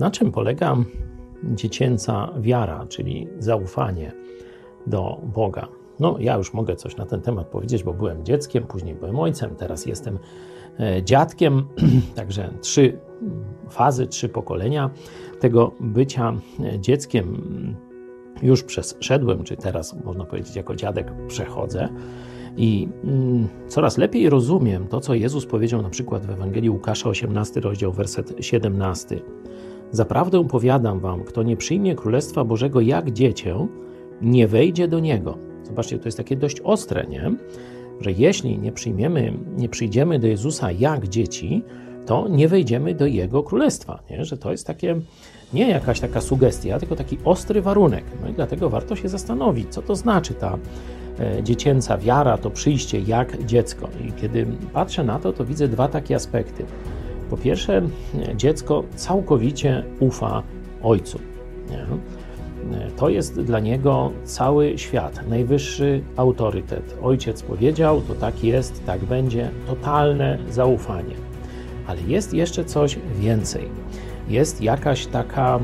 Na czym polega dziecięca wiara, czyli zaufanie do Boga? No, ja już mogę coś na ten temat powiedzieć, bo byłem dzieckiem, później byłem ojcem, teraz jestem e, dziadkiem. Także trzy fazy, trzy pokolenia tego bycia e, dzieckiem już przeszedłem, czy teraz można powiedzieć, jako dziadek przechodzę. I mm, coraz lepiej rozumiem to, co Jezus powiedział na przykład w Ewangelii Łukasza, 18 rozdział, werset 17. Zaprawdę powiadam wam, kto nie przyjmie Królestwa Bożego jak dziecię, nie wejdzie do niego. Zobaczcie, to jest takie dość ostre, nie? Że jeśli nie przyjmiemy, nie przyjdziemy do Jezusa jak dzieci, to nie wejdziemy do Jego Królestwa, nie? Że to jest takie, nie jakaś taka sugestia, tylko taki ostry warunek. No i dlatego warto się zastanowić, co to znaczy ta e, dziecięca wiara, to przyjście jak dziecko. I kiedy patrzę na to, to widzę dwa takie aspekty. Po pierwsze, dziecko całkowicie ufa ojcu. Nie? To jest dla niego cały świat, najwyższy autorytet. Ojciec powiedział, to tak jest, tak będzie, totalne zaufanie. Ale jest jeszcze coś więcej. Jest jakaś taka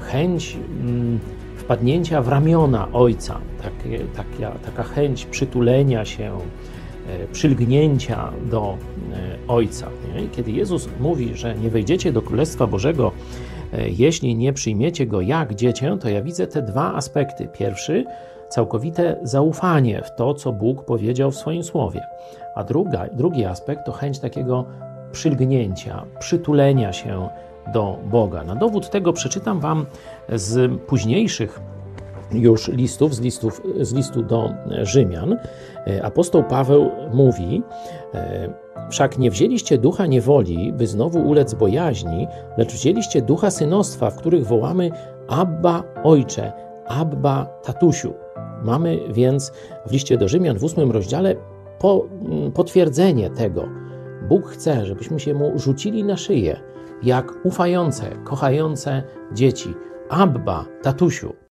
chęć mm, wpadnięcia w ramiona ojca, takie, taka, taka chęć przytulenia się, e, przylgnięcia do e, ojca. Kiedy Jezus mówi, że nie wejdziecie do Królestwa Bożego, e, jeśli nie przyjmiecie go jak dziecię, to ja widzę te dwa aspekty. Pierwszy, całkowite zaufanie w to, co Bóg powiedział w swoim słowie. A druga, drugi aspekt to chęć takiego przylgnięcia, przytulenia się do Boga. Na dowód tego przeczytam Wam z późniejszych już listów, z, listów, z listu do Rzymian. Apostoł Paweł mówi: Wszak nie wzięliście ducha niewoli, by znowu ulec bojaźni, lecz wzięliście ducha synostwa, w których wołamy Abba Ojcze, Abba Tatusiu. Mamy więc w liście do Rzymian w ósmym rozdziale po, potwierdzenie tego, Bóg chce, żebyśmy się mu rzucili na szyję, jak ufające, kochające dzieci. Abba, tatusiu,